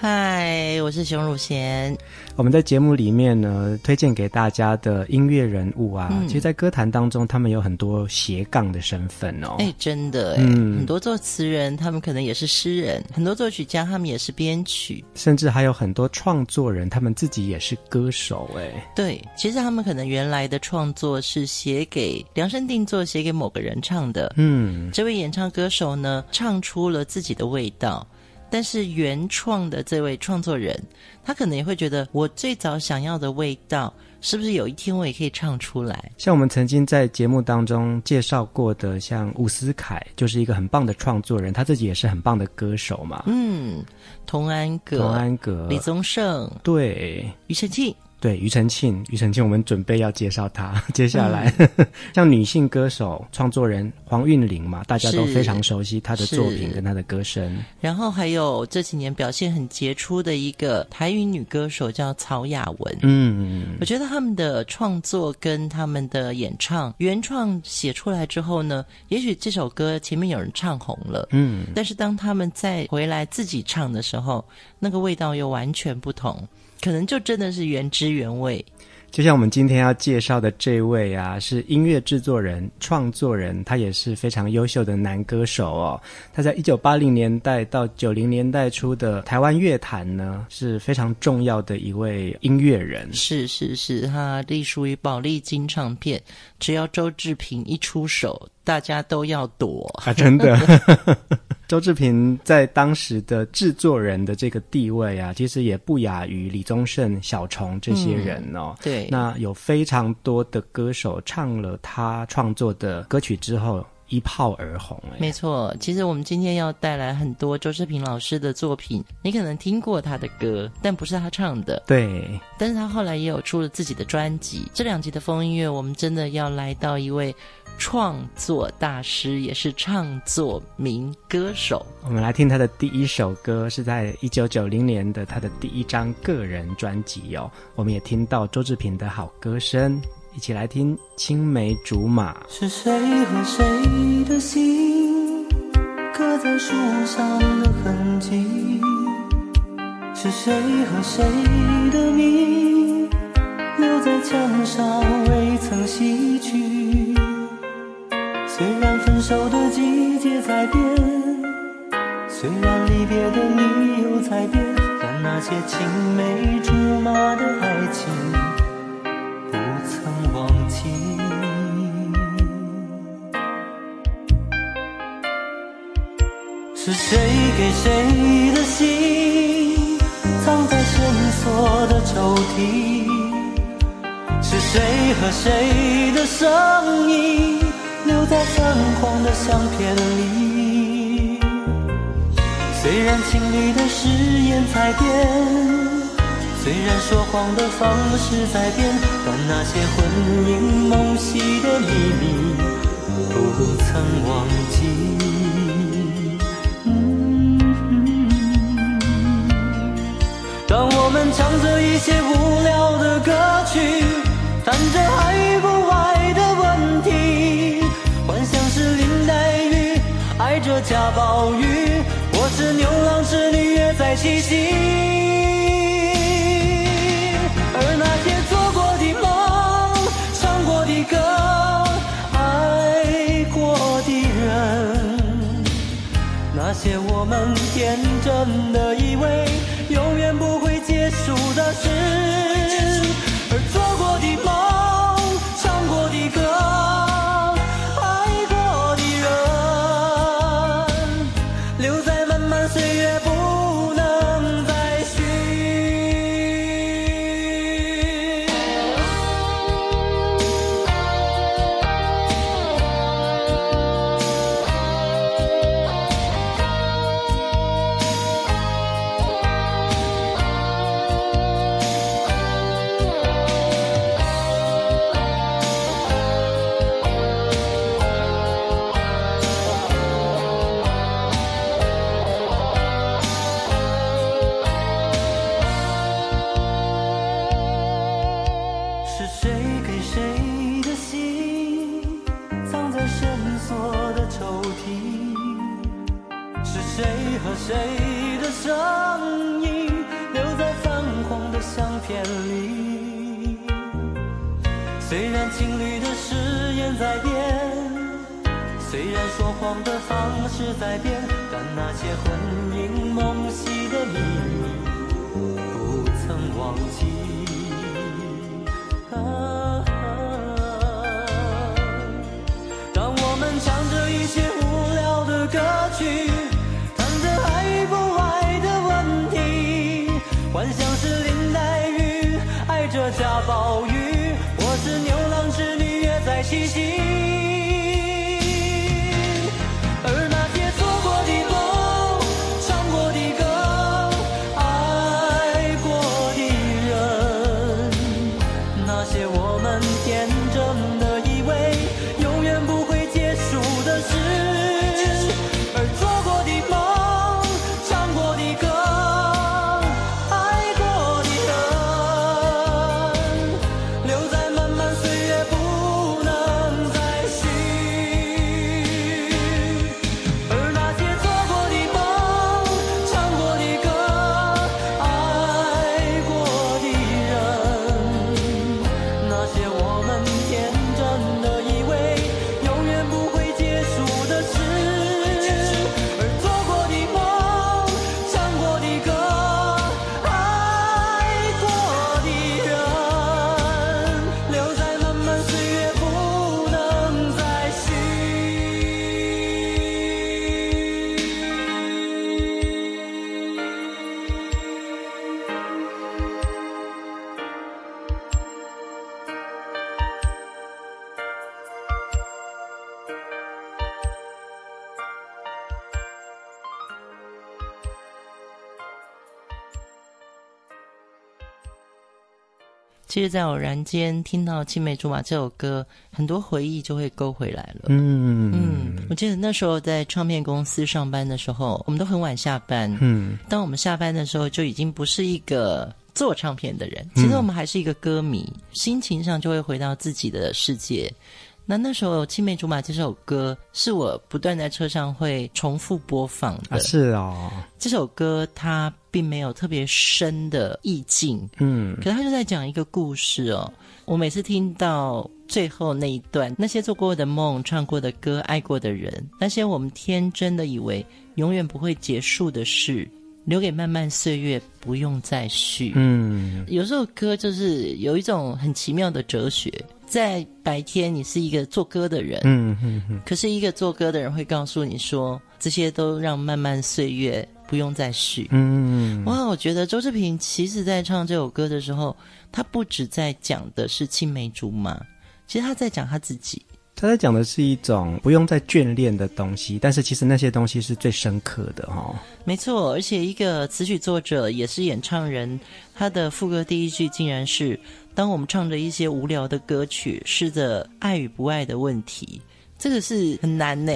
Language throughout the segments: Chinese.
嗨，我是熊汝贤。我们在节目里面呢，推荐给大家的音乐人物啊，嗯、其实，在歌坛当中，他们有很多斜杠的身份哦。哎，真的哎，嗯、很多作词人，他们可能也是诗人；很多作曲家，他们也是编曲，甚至还有很多创作人，他们自己也是歌手。哎，对，其实他们可能原来的创作是写给量身定做，写给某个人唱的。嗯，这位演唱歌手呢，唱出了自己的味道。但是原创的这位创作人，他可能也会觉得，我最早想要的味道，是不是有一天我也可以唱出来？像我们曾经在节目当中介绍过的，像伍思凯，就是一个很棒的创作人，他自己也是很棒的歌手嘛。嗯，童安格、童安格、李宗盛，对，庾澄庆。对，庾澄庆，庾澄庆，我们准备要介绍他。接下来，嗯、像女性歌手、创作人黄韵玲嘛，大家都非常熟悉她的作品跟她的歌声。然后还有这几年表现很杰出的一个台语女歌手叫曹雅雯。嗯，我觉得他们的创作跟他们的演唱原创写出来之后呢，也许这首歌前面有人唱红了，嗯，但是当他们再回来自己唱的时候，那个味道又完全不同。可能就真的是原汁原味，就像我们今天要介绍的这位啊，是音乐制作人、创作人，他也是非常优秀的男歌手哦。他在一九八零年代到九零年代初的台湾乐坛呢，是非常重要的一位音乐人。是是是，他隶属于宝丽金唱片，只要周志平一出手，大家都要躲啊！真的。周志平在当时的制作人的这个地位啊，其实也不亚于李宗盛、小虫这些人哦。嗯、对，那有非常多的歌手唱了他创作的歌曲之后，一炮而红。哎，没错。其实我们今天要带来很多周志平老师的作品，你可能听过他的歌，但不是他唱的。对，但是他后来也有出了自己的专辑。这两集的风音乐，我们真的要来到一位。创作大师也是唱作名歌手。我们来听他的第一首歌，是在一九九零年的他的第一张个人专辑哦。我们也听到周志平的好歌声，一起来听《青梅竹马》。是谁和谁的心刻在树上的痕迹？是谁和谁的名留在墙上未曾洗去？虽然分手的季节在变，虽然离别的理由在变，但那些青梅竹马的爱情是谁给谁的信藏在深锁的抽屉？是谁和谁的声音？留在泛黄的相片里，虽然情侣的誓言在变，虽然说谎的方式在变，但那些魂萦梦系的秘密不曾忘记。唱着一些无聊的歌曲，谈着爱与不爱的问题。幻想是林黛玉爱着贾宝玉，我是牛郎织女约在七夕。而那些做过的梦，唱过的歌，爱过的人，那些我们天真的谁的声音，留在泛黄的相片里。虽然情侣的誓言在变，虽然说谎的方式在变，但那些魂萦梦系的秘密，不曾忘记。其实，在偶然间听到《青梅竹马》这首歌，很多回忆就会勾回来了。嗯嗯，我记得那时候在唱片公司上班的时候，我们都很晚下班。嗯，当我们下班的时候，就已经不是一个做唱片的人，其实我们还是一个歌迷，嗯、心情上就会回到自己的世界。那那时候《青梅竹马》这首歌是我不断在车上会重复播放的。啊、是哦，这首歌它并没有特别深的意境，嗯，可是它就在讲一个故事哦。我每次听到最后那一段，那些做过的梦、唱过的歌、爱过的人，那些我们天真的以为永远不会结束的事，留给漫漫岁月，不用再续。嗯，有时候歌就是有一种很奇妙的哲学。在白天，你是一个做歌的人，嗯嗯嗯。可是，一个做歌的人会告诉你说，这些都让漫漫岁月不用再续。嗯，哇，我觉得周志平其实在唱这首歌的时候，他不止在讲的是青梅竹马，其实他在讲他自己。他在讲的是一种不用再眷恋的东西，但是其实那些东西是最深刻的哈。没错，而且一个词曲作者也是演唱人，他的副歌第一句竟然是。当我们唱着一些无聊的歌曲，试着爱与不爱的问题，这个是很难呢。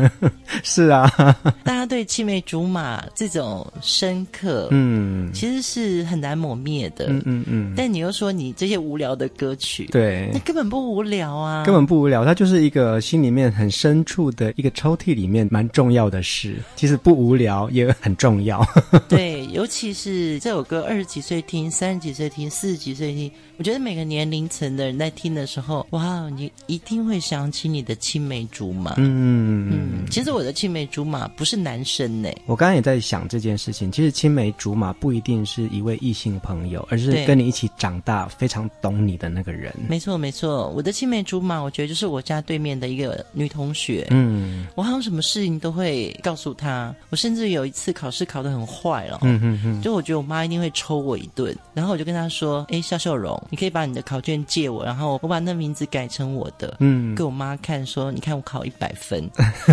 是啊，大家对青梅竹马这种深刻，嗯，其实是很难抹灭的。嗯嗯嗯。但你又说你这些无聊的歌曲，对，那根本不无聊啊，根本不无聊。它就是一个心里面很深处的一个抽屉里面蛮重要的事。其实不无聊也很重要。对，尤其是这首歌，二十几岁听，三十几岁听，四十几岁听。我觉得每个年龄层的人在听的时候，哇，你一定会想起你的青梅竹马。嗯嗯，其实我的青梅竹马不是男生呢。我刚刚也在想这件事情。其实青梅竹马不一定是一位异性朋友，而是跟你一起长大、非常懂你的那个人。没错没错，我的青梅竹马，我觉得就是我家对面的一个女同学。嗯，我好像什么事情都会告诉她。我甚至有一次考试考得很坏了，嗯嗯嗯，就我觉得我妈一定会抽我一顿，然后我就跟她说：“哎，夏秀荣。”你可以把你的考卷借我，然后我把那名字改成我的，嗯，给我妈看，说你看我考一百分。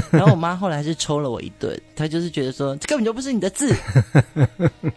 然后我妈后来是抽了我一顿，她就是觉得说这根本就不是你的字，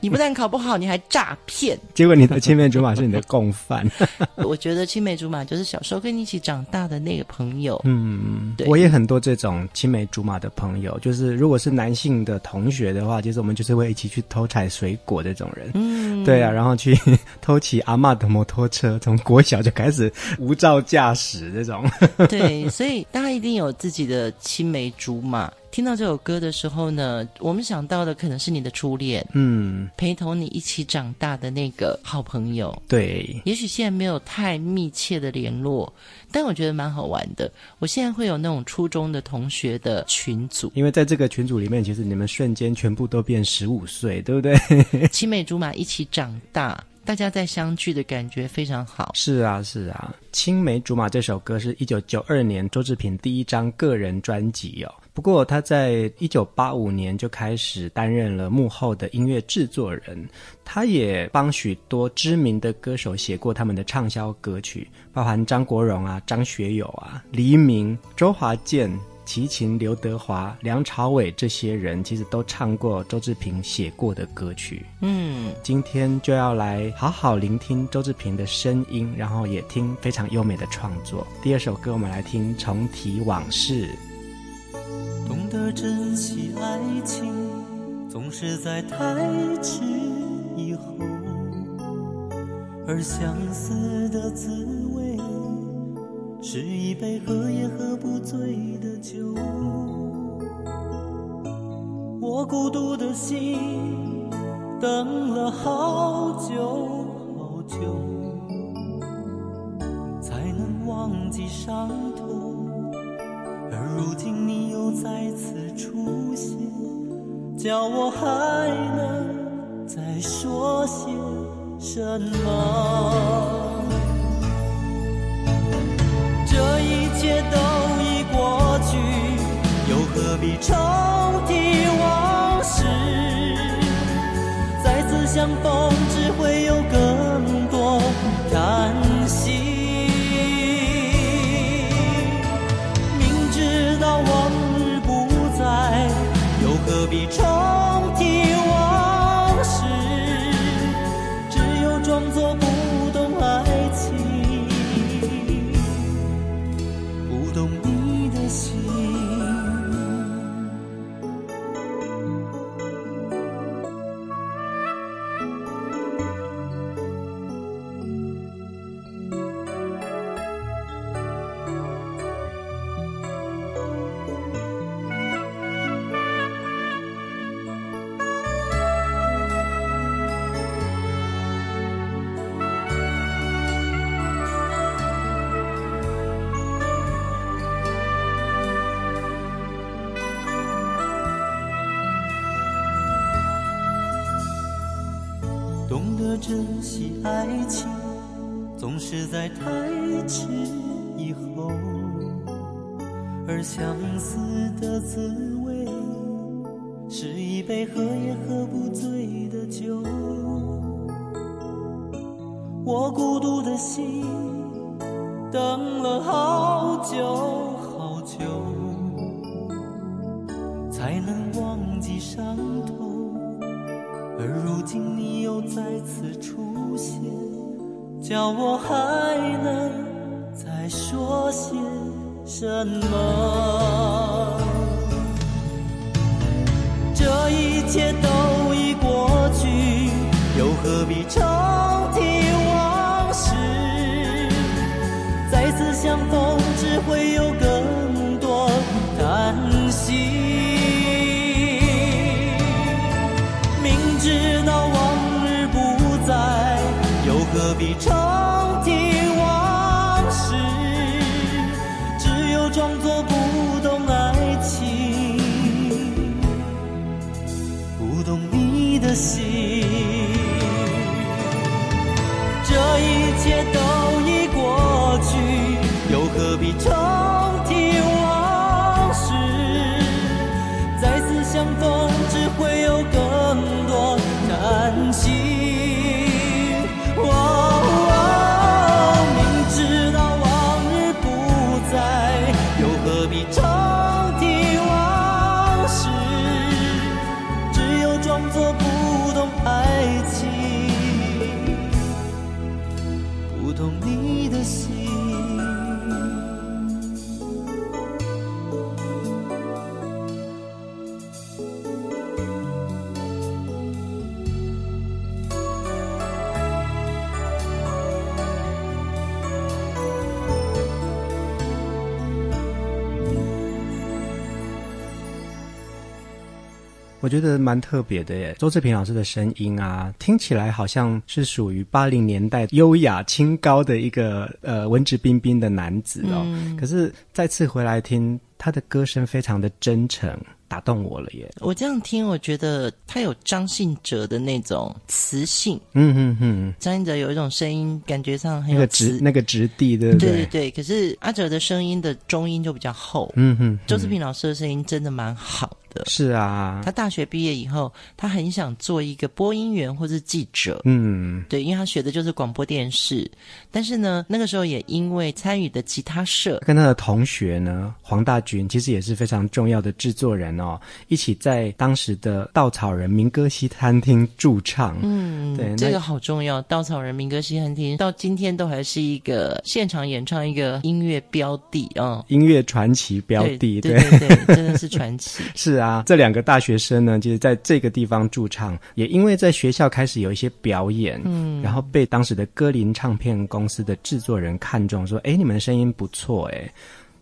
你不但考不好，你还诈骗。结果你的青梅竹马是你的共犯。我觉得青梅竹马就是小时候跟你一起长大的那个朋友。嗯，对，我也很多这种青梅竹马的朋友，就是如果是男性的同学的话，其实我们就是会一起去偷采水果这种人。嗯，对啊，然后去 偷骑阿嬷的摩托。车从国小就开始无照驾驶这种，对，所以大家一定有自己的青梅竹马。听到这首歌的时候呢，我们想到的可能是你的初恋，嗯，陪同你一起长大的那个好朋友。对，也许现在没有太密切的联络，但我觉得蛮好玩的。我现在会有那种初中的同学的群组，因为在这个群组里面，其实你们瞬间全部都变十五岁，对不对？青梅竹马一起长大。大家在相聚的感觉非常好。是啊，是啊，《青梅竹马》这首歌是一九九二年周志平第一张个人专辑哦。不过他在一九八五年就开始担任了幕后的音乐制作人，他也帮许多知名的歌手写过他们的畅销歌曲，包含张国荣啊、张学友啊、黎明、周华健。齐秦、刘德华、梁朝伟这些人其实都唱过周志平写过的歌曲。嗯，今天就要来好好聆听周志平的声音，然后也听非常优美的创作。第二首歌，我们来听《重提往事》。懂得珍惜爱情，总是在太迟以后，而相思的滋味。是一杯喝也喝不醉的酒，我孤独的心等了好久好久，才能忘记伤痛，而如今你又再次出现，叫我还能再说些什么？切都已过去，又何必重提往事？再次相逢，什么？我觉得蛮特别的耶。周志平老师的声音啊，听起来好像是属于八零年代优雅清高的一个呃文质彬彬的男子哦。嗯、可是再次回来听他的歌声，非常的真诚。打动我了耶！我这样听，我觉得他有张信哲的那种磁性。嗯嗯嗯，张信哲有一种声音，感觉上很有那个质那个质地，对不对？对对对。可是阿哲的声音的中音就比较厚。嗯哼，周志平老师的声音真的蛮好。是啊，他大学毕业以后，他很想做一个播音员或是记者。嗯，对，因为他学的就是广播电视。但是呢，那个时候也因为参与的吉他社，跟他的同学呢，黄大军其实也是非常重要的制作人哦，一起在当时的稻草人民歌西餐厅驻唱。嗯，对，这个好重要。稻草人民歌西餐厅到今天都还是一个现场演唱一个音乐标的啊，音乐传奇标的。对对对，对，真的是传奇。是。啊，这两个大学生呢，就是在这个地方驻唱，也因为在学校开始有一些表演，嗯，然后被当时的歌林唱片公司的制作人看中，说：“哎，你们的声音不错，哎。”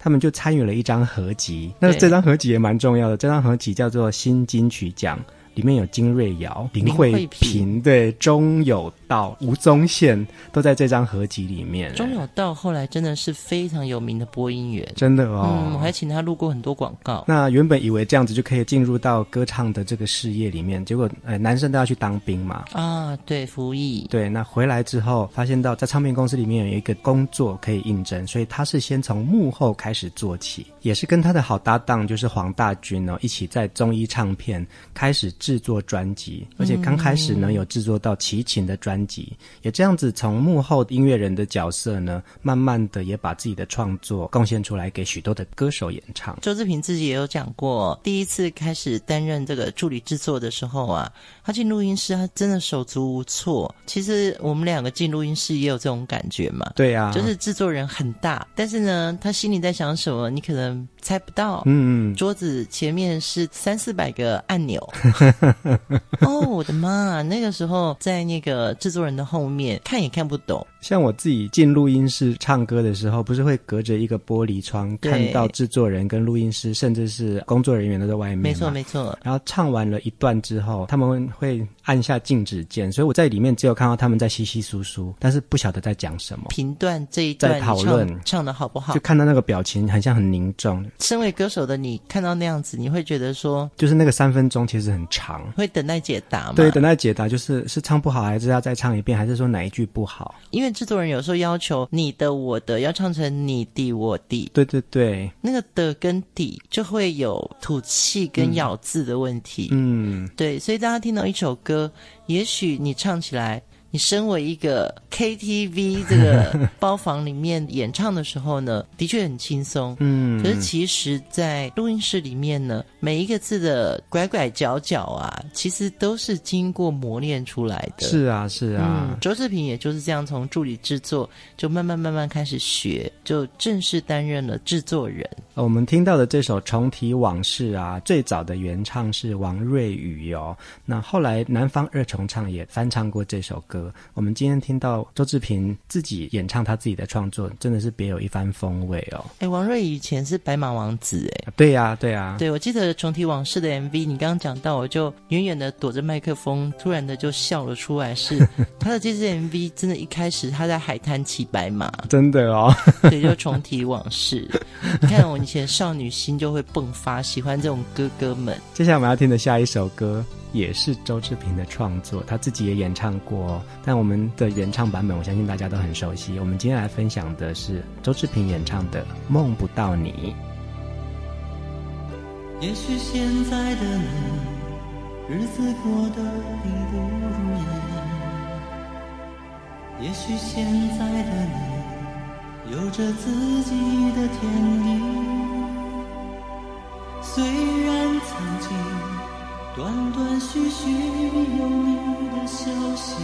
他们就参与了一张合集，那这张合集也蛮重要的，这张合集叫做《新金曲奖》。里面有金瑞瑶、林慧萍，对，钟有道、吴宗宪都在这张合集里面。钟有道后来真的是非常有名的播音员，真的哦。嗯，我还请他录过很多广告。那原本以为这样子就可以进入到歌唱的这个事业里面，结果，呃，男生都要去当兵嘛。啊，对，服役。对，那回来之后发现到在唱片公司里面有一个工作可以应征，所以他是先从幕后开始做起，也是跟他的好搭档就是黄大军哦，一起在中医唱片开始。制作专辑，而且刚开始呢，有制作到齐秦的专辑，嗯、也这样子从幕后音乐人的角色呢，慢慢的也把自己的创作贡献出来，给许多的歌手演唱。周志平自己也有讲过，第一次开始担任这个助理制作的时候啊，他进录音室，他真的手足无措。其实我们两个进录音室也有这种感觉嘛，对啊，就是制作人很大，但是呢，他心里在想什么，你可能猜不到。嗯，桌子前面是三四百个按钮。哦，我的妈！那个时候在那个制作人的后面看也看不懂。像我自己进录音室唱歌的时候，不是会隔着一个玻璃窗看到制作人跟录音师，甚至是工作人员都在外面。没错，没错。然后唱完了一段之后，他们会按下静止键，所以我在里面只有看到他们在稀稀疏疏，但是不晓得在讲什么。评断这一段在讨论唱的好不好，就看到那个表情很像很凝重。身为歌手的你，看到那样子，你会觉得说，就是那个三分钟其实很长，会等待解答吗？对，等待解答，就是是唱不好，还是要再唱一遍，还是说哪一句不好？因为制作人有时候要求你的、我的要唱成你的、我的。对对对，那个的跟底就会有吐气跟咬字的问题。嗯，对，所以大家听到一首歌，也许你唱起来。你身为一个 KTV 这个包房里面演唱的时候呢，的确很轻松。嗯，可是其实，在录音室里面呢，每一个字的拐拐角角啊，其实都是经过磨练出来的。是啊，是啊。嗯，周志平也就是这样，从助理制作就慢慢慢慢开始学，就正式担任了制作人。我们听到的这首《重提往事》啊，最早的原唱是王瑞宇哟。那后来南方二重唱也翻唱过这首歌。我们今天听到周志平自己演唱他自己的创作，真的是别有一番风味哦。哎，王瑞以前是白马王子哎，对呀、啊、对呀、啊，对，我记得重提往事的 MV，你刚刚讲到，我就远远的躲着麦克风，突然的就笑了出来。是 他的这支 MV，真的，一开始他在海滩骑白马，真的哦。对，就重提往事。你看我以前少女心就会迸发，喜欢这种哥哥们。接下来我们要听的下一首歌。也是周志平的创作，他自己也演唱过，但我们的原唱版本，我相信大家都很熟悉。我们今天来分享的是周志平演唱的《梦不到你》。也许现在的你，日子过得并不如意。也许现在的你，有着自己的天地。虽然曾经。断断续续有你的消息，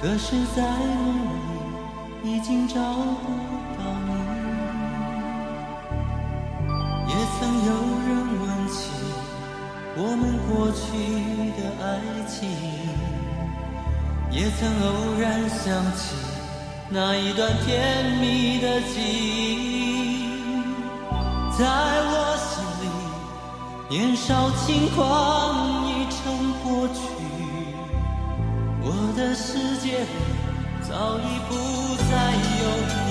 可是，在梦里已经找不到你。也曾有人问起我们过去的爱情，也曾偶然想起那一段甜蜜的记忆，在我心。年少轻狂已成过去，我的世界里早已不再有你，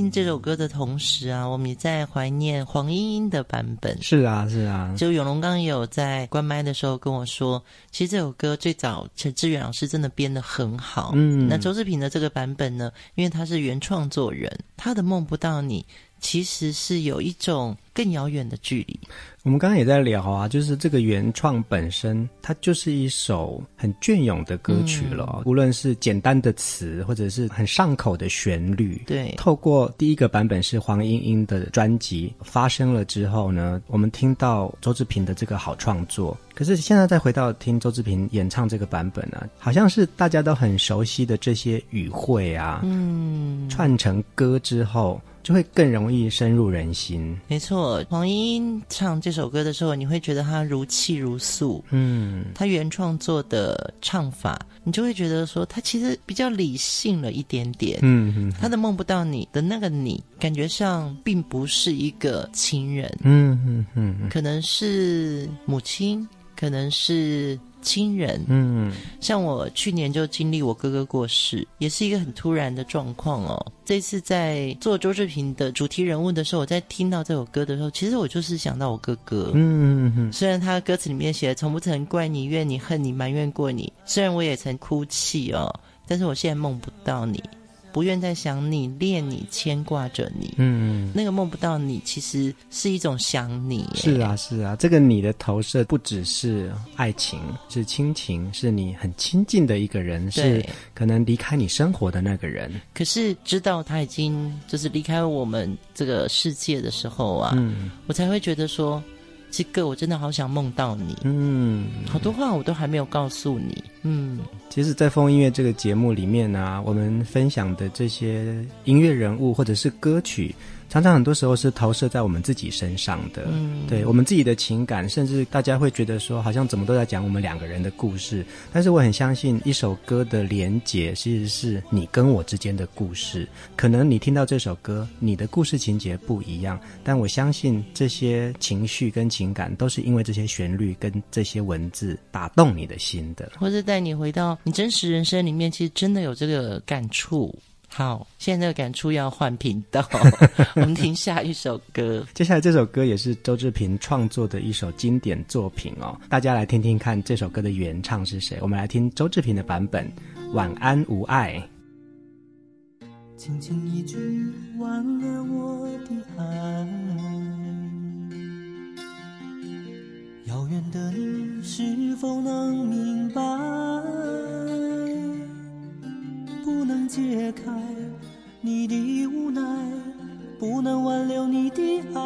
听这首歌的同时啊，我们也在怀念黄莺莺的版本。是啊，是啊。就永龙刚有在关麦的时候跟我说，其实这首歌最早陈志远老师真的编得很好。嗯，那周志平的这个版本呢，因为他是原创作人，他的梦不到你。其实是有一种更遥远的距离。我们刚刚也在聊啊，就是这个原创本身，它就是一首很隽永的歌曲了。嗯、无论是简单的词，或者是很上口的旋律。对，透过第一个版本是黄莺莺的专辑发生了之后呢，我们听到周志平的这个好创作。可是现在再回到听周志平演唱这个版本啊，好像是大家都很熟悉的这些语汇啊，嗯，串成歌之后。就会更容易深入人心。没错，黄莺莺唱这首歌的时候，你会觉得他如泣如诉。嗯，他原创作的唱法，你就会觉得说他其实比较理性了一点点。嗯嗯，他的梦不到你的那个你，感觉上并不是一个情人。嗯嗯嗯，可能是母亲，可能是。亲人，嗯，像我去年就经历我哥哥过世，也是一个很突然的状况哦。这次在做周志平的主题人物的时候，我在听到这首歌的时候，其实我就是想到我哥哥，嗯嗯嗯。虽然他歌词里面写的从不曾怪你、怨你、恨你、埋怨过你，虽然我也曾哭泣哦，但是我现在梦不到你。不愿再想你、恋你、牵挂着你。嗯，那个梦不到你，其实是一种想你。是啊，是啊，这个你的投射不只是爱情，是亲情，是你很亲近的一个人，是可能离开你生活的那个人。可是知道他已经就是离开我们这个世界的时候啊，嗯，我才会觉得说。这个我真的好想梦到你，嗯，好多话我都还没有告诉你，嗯。其实，在风音乐这个节目里面呢、啊，我们分享的这些音乐人物或者是歌曲。常常很多时候是投射在我们自己身上的，嗯，对我们自己的情感，甚至大家会觉得说，好像怎么都在讲我们两个人的故事。但是我很相信，一首歌的连结其实是你跟我之间的故事。可能你听到这首歌，你的故事情节不一样，但我相信这些情绪跟情感都是因为这些旋律跟这些文字打动你的心的，或者带你回到你真实人生里面，其实真的有这个感触。好，现在这个感触要换频道，我们听下一首歌。接下来这首歌也是周志平创作的一首经典作品哦，大家来听听看这首歌的原唱是谁？我们来听周志平的版本，《晚安无爱》。轻轻一句晚安，我的爱，遥远的你是否能明白？解开你的无奈，不能挽留你的爱，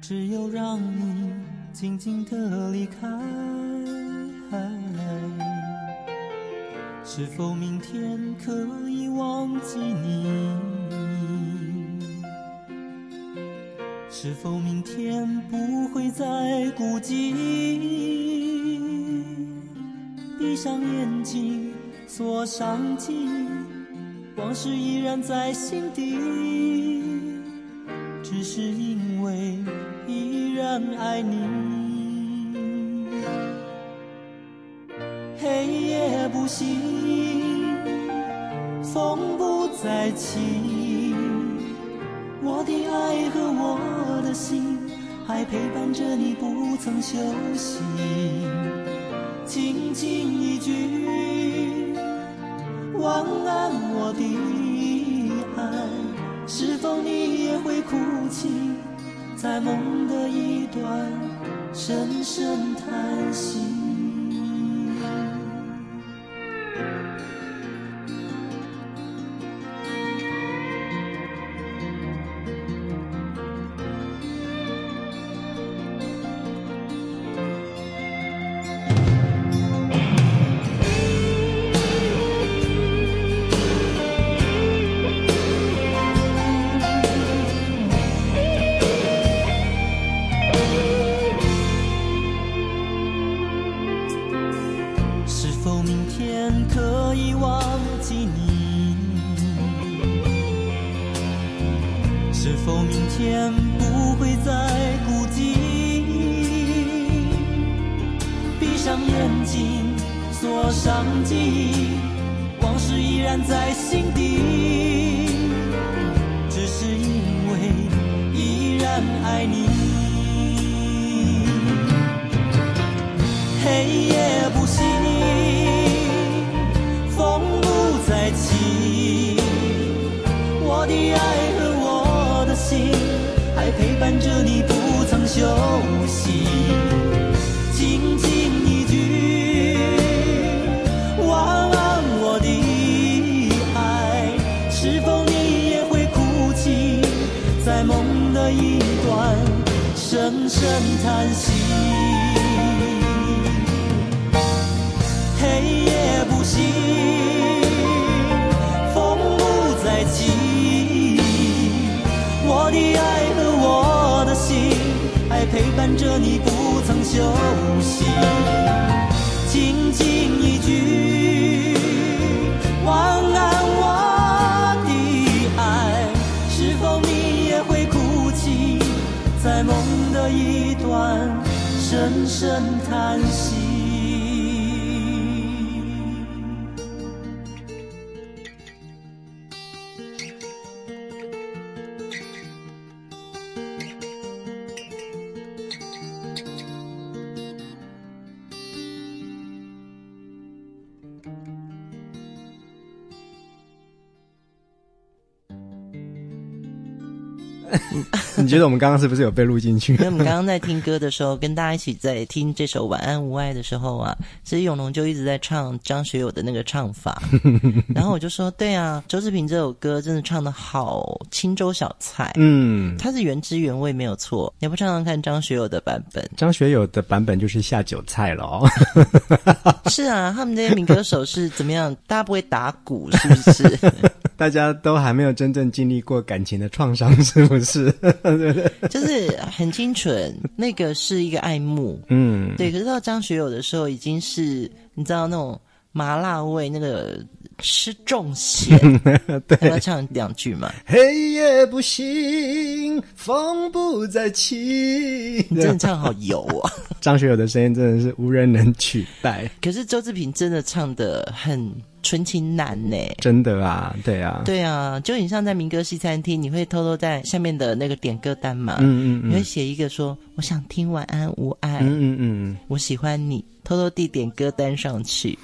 只有让你静静的离开。是否明天可以忘记你？是否明天不会再孤寂？闭上眼睛。锁上记，往事依然在心底，只是因为依然爱你。黑夜不息，风不再起，我的爱和我的心还陪伴着你，不曾休息。轻轻一句。晚安，我的爱，是否你也会哭泣，在梦的一端深深叹息？陪伴着你不曾休息。轻轻一句晚安，我的爱，是否你也会哭泣，在梦的一端，深深叹息。觉得我们刚刚是不是有被录进去？因为我们刚刚在听歌的时候，跟大家一起在听这首《晚安无爱》的时候啊，其实永龙就一直在唱张学友的那个唱法，然后我就说，对啊，周志平这首歌真的唱的好青州小菜，嗯，它是原汁原味没有错。你要不唱唱看张学友的版本？张学友的版本就是下酒菜了哦。是啊，他们这些民歌手是怎么样？大家不会打鼓是不是？大家都还没有真正经历过感情的创伤，是不是？就是很清纯，那个是一个爱慕，嗯，对。可是到张学友的时候，已经是你知道那种麻辣味，那个吃重咸。对，要唱两句嘛。黑夜不醒，风不再起。你真的唱好油啊！张学友的声音真的是无人能取代。可是周志平真的唱的很。纯情男呢？真的啊，对啊，对啊，就你像在民歌西餐厅，你会偷偷在下面的那个点歌单嘛，嗯嗯，嗯，你会写一个说我想听晚安无爱，嗯嗯嗯，我喜欢你，偷偷地点歌单上去。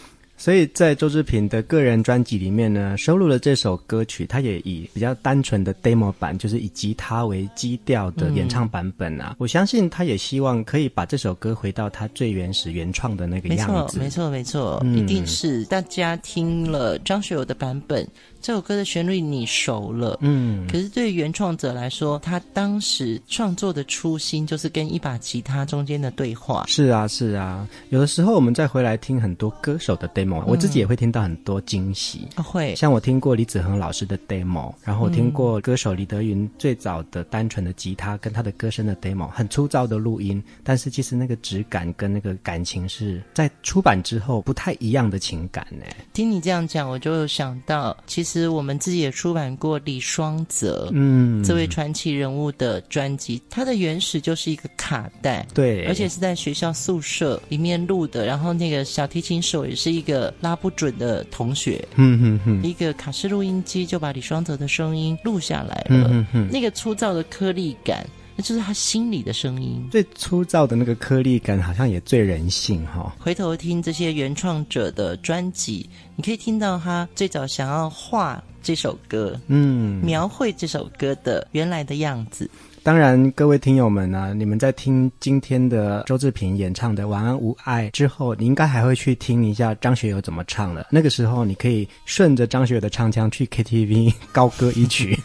所以在周志平的个人专辑里面呢，收录了这首歌曲，他也以比较单纯的 demo 版，就是以吉他为基调的演唱版本啊。嗯、我相信他也希望可以把这首歌回到他最原始原创的那个样子。没错，没错，没错，嗯、一定是大家听了张学友的版本。这首歌的旋律你熟了，嗯，可是对于原创者来说，他当时创作的初心就是跟一把吉他中间的对话。是啊，是啊，有的时候我们再回来听很多歌手的 demo，嗯，我自己也会听到很多惊喜。会，像我听过李子恒老师的 demo，然后我听过歌手李德云最早的单纯的吉他跟他的歌声的 demo，很粗糙的录音，但是其实那个质感跟那个感情是在出版之后不太一样的情感呢。听你这样讲，我就想到其实。其实我们自己也出版过李双泽，嗯，这位传奇人物的专辑，它的原始就是一个卡带，对，而且是在学校宿舍里面录的。然后那个小提琴手也是一个拉不准的同学，嗯哼哼，一个卡式录音机就把李双泽的声音录下来了，那个粗糙的颗粒感。那就是他心里的声音，最粗糙的那个颗粒感，好像也最人性哈、哦。回头听这些原创者的专辑，你可以听到他最早想要画这首歌，嗯，描绘这首歌的原来的样子。当然，各位听友们呢、你们在听今天的周志平演唱的《晚安无爱》之后，你应该还会去听一下张学友怎么唱的。那个时候，你可以顺着张学友的唱腔去 KTV 高歌一曲，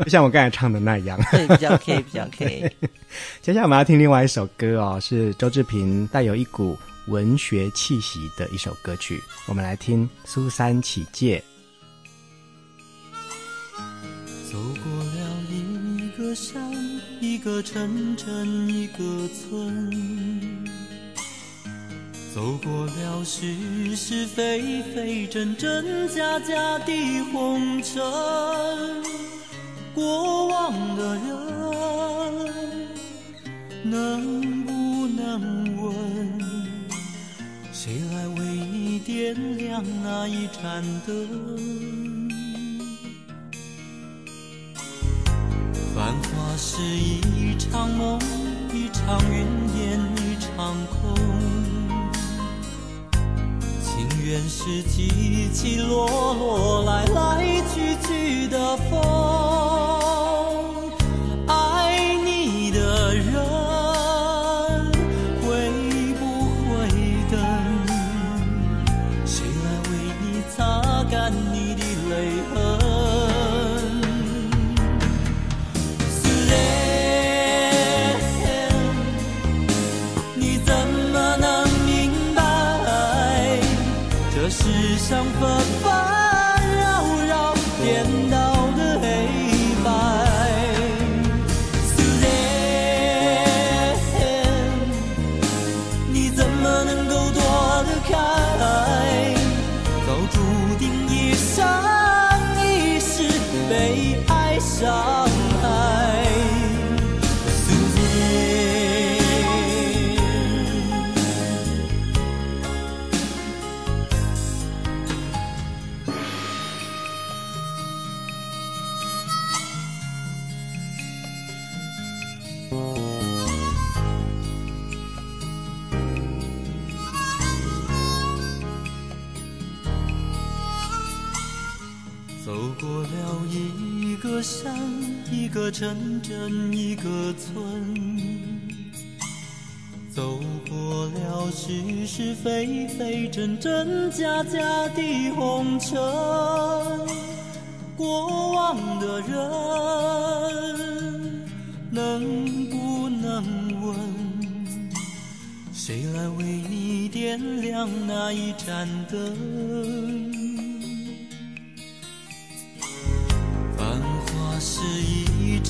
就 像我刚才唱的那样。对，比较 K，比较 K。接下来我们要听另外一首歌哦，是周志平带有一股文学气息的一首歌曲。我们来听《苏三起解》。走过个山，一个城镇，一个村，走过了是是非非，真真假假的红尘。过往的人，能不能问，谁来为你点亮那一盏灯？繁华是一场梦，一场云烟，一场空。情缘是起起落落，来来去去的风。走过了一个山，一个城镇，一个村，走过了是是非非、真真假假的红尘。过往的人，能不能问，谁来为你点亮那一盏灯？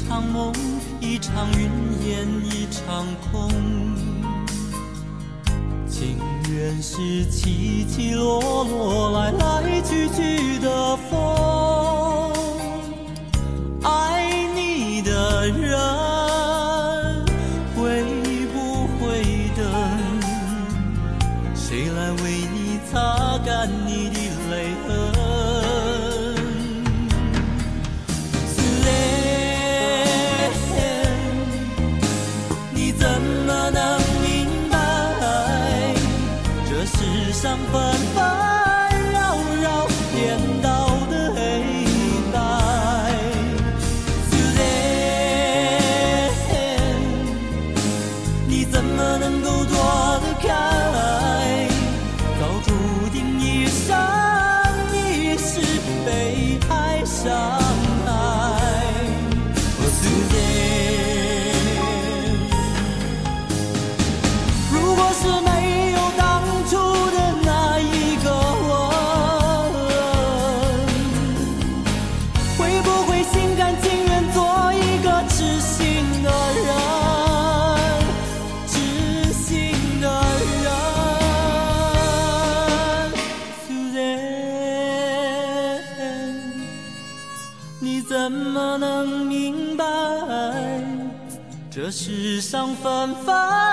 场梦，一场云烟，一场空。情缘是起起落落，来来去去的纷纷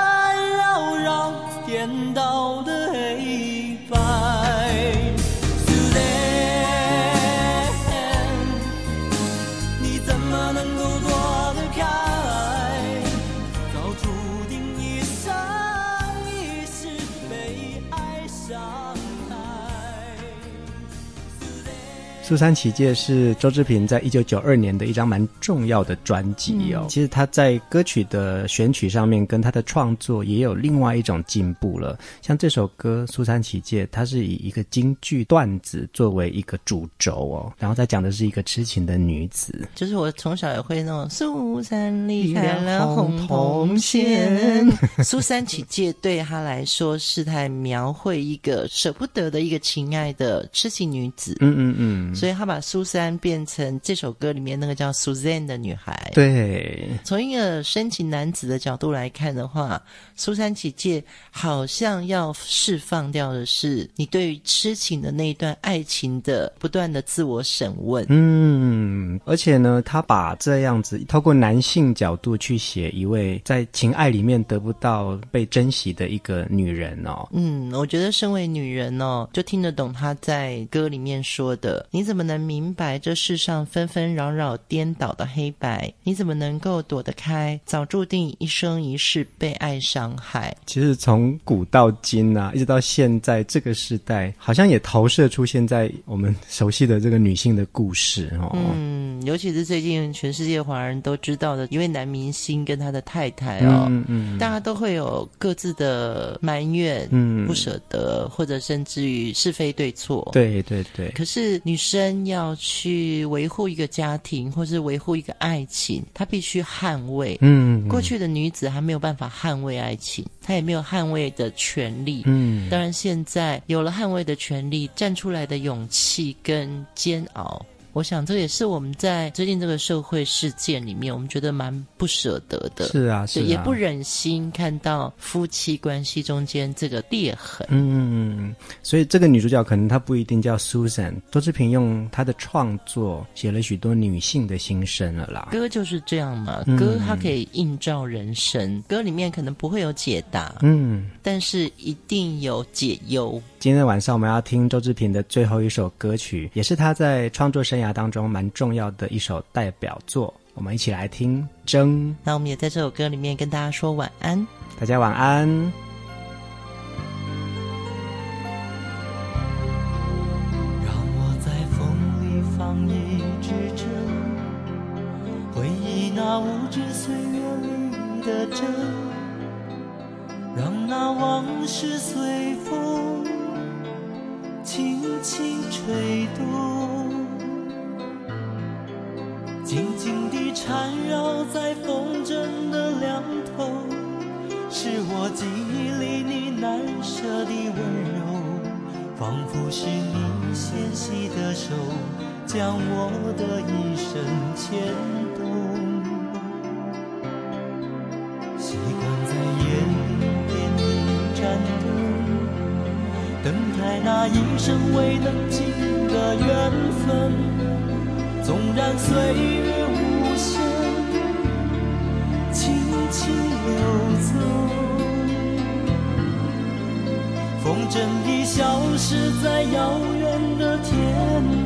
苏三起解是周志平在一九九二年的一张蛮重要的专辑哦。嗯、其实他在歌曲的选曲上面，跟他的创作也有另外一种进步了。像这首歌《苏三起解》，它是以一个京剧段子作为一个主轴哦，然后再讲的是一个痴情的女子。就是我从小也会那种苏三离开了红铜线。苏三起解对他来说是在描绘一个舍不得的一个情爱的痴情女子。嗯嗯嗯。所以他把苏珊变成这首歌里面那个叫 Suzanne 的女孩。对，从一个深情男子的角度来看的话，苏珊起解好像要释放掉的是你对于痴情的那一段爱情的不断的自我审问。嗯，而且呢，他把这样子透过男性角度去写一位在情爱里面得不到被珍惜的一个女人哦。嗯，我觉得身为女人哦，就听得懂他在歌里面说的。你怎么能明白这世上纷纷扰扰、颠倒的黑白？你怎么能够躲得开？早注定一生一世被爱伤害。其实从古到今啊，一直到现在这个时代，好像也投射出现在我们熟悉的这个女性的故事哦。嗯，尤其是最近全世界华人都知道的一位男明星跟他的太太哦，嗯嗯，大家都会有各自的埋怨、嗯，不舍得，或者甚至于是非对错。对对对。可是女生。真要去维护一个家庭，或是维护一个爱情，她必须捍卫。嗯，过去的女子还没有办法捍卫爱情，她也没有捍卫的权利。嗯，当然现在有了捍卫的权利，站出来的勇气跟煎熬。我想这也是我们在最近这个社会事件里面，我们觉得蛮不舍得的。是啊，是啊，也不忍心看到夫妻关系中间这个裂痕。嗯，所以这个女主角可能她不一定叫 Susan。周志平用她的创作写了许多女性的心声了啦。歌就是这样嘛，歌它可以映照人生，嗯、歌里面可能不会有解答，嗯，但是一定有解忧。今天晚上我们要听周志平的最后一首歌曲，也是他在创作生涯当中蛮重要的一首代表作，我们一起来听《争》。那我们也在这首歌里面跟大家说晚安，大家晚安。让我在风里放一支针，那无知岁月里的真，让那往事随风轻轻吹动，静静地缠绕在风筝的两头，是我记忆里你难舍的温柔，仿佛是你纤细的手。将我的一生牵动，习惯在等待那一生未能尽的缘分。纵然岁月无声，轻轻流走，风筝已消失在遥远的天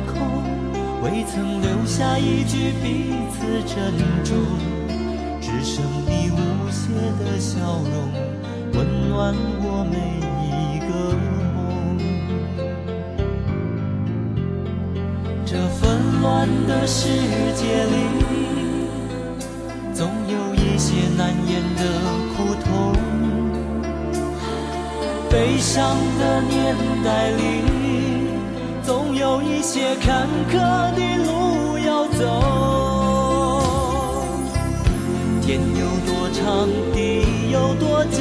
空。未曾留下一句彼此珍重，只剩你无邪的笑容，温暖我每乱的世界里，总有一些难言的苦痛；悲伤的年代里。总有一些坎坷的路要走，天有多长，地有多久？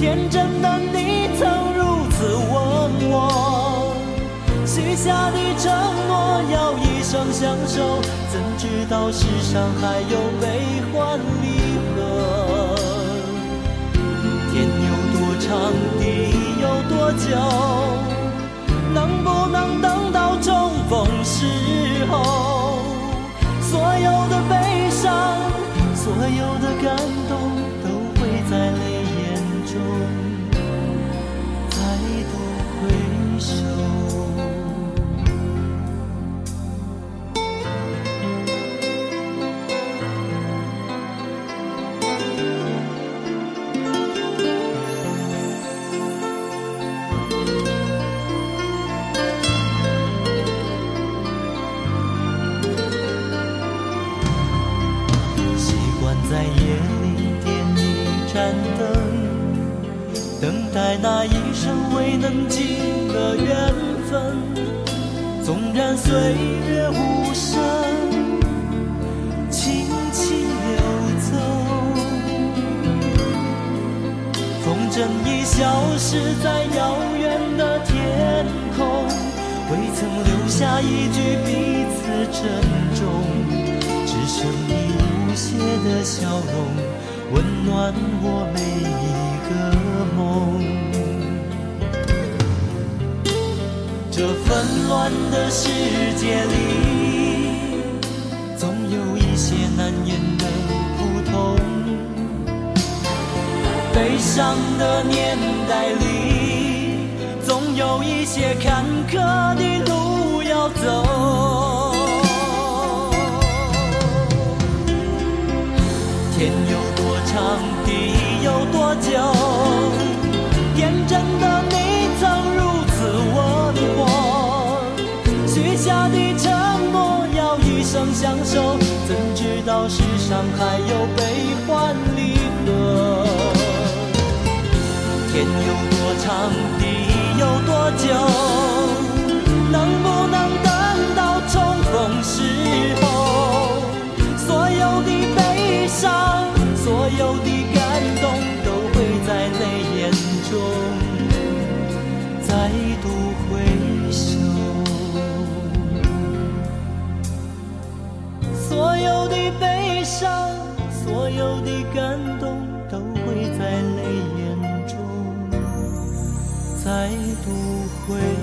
天真的你许下的承诺要一生相守，怎知道世上还有悲欢离合？天有多长，地有多久？能不能等到重逢时候，所有的悲伤，所有的感动，都会在泪眼中。再度回首多久？天真的你曾如此问我，许下的承诺要一生相守，怎知道世上还有悲欢离合？天有多长，地有多久？爱不回。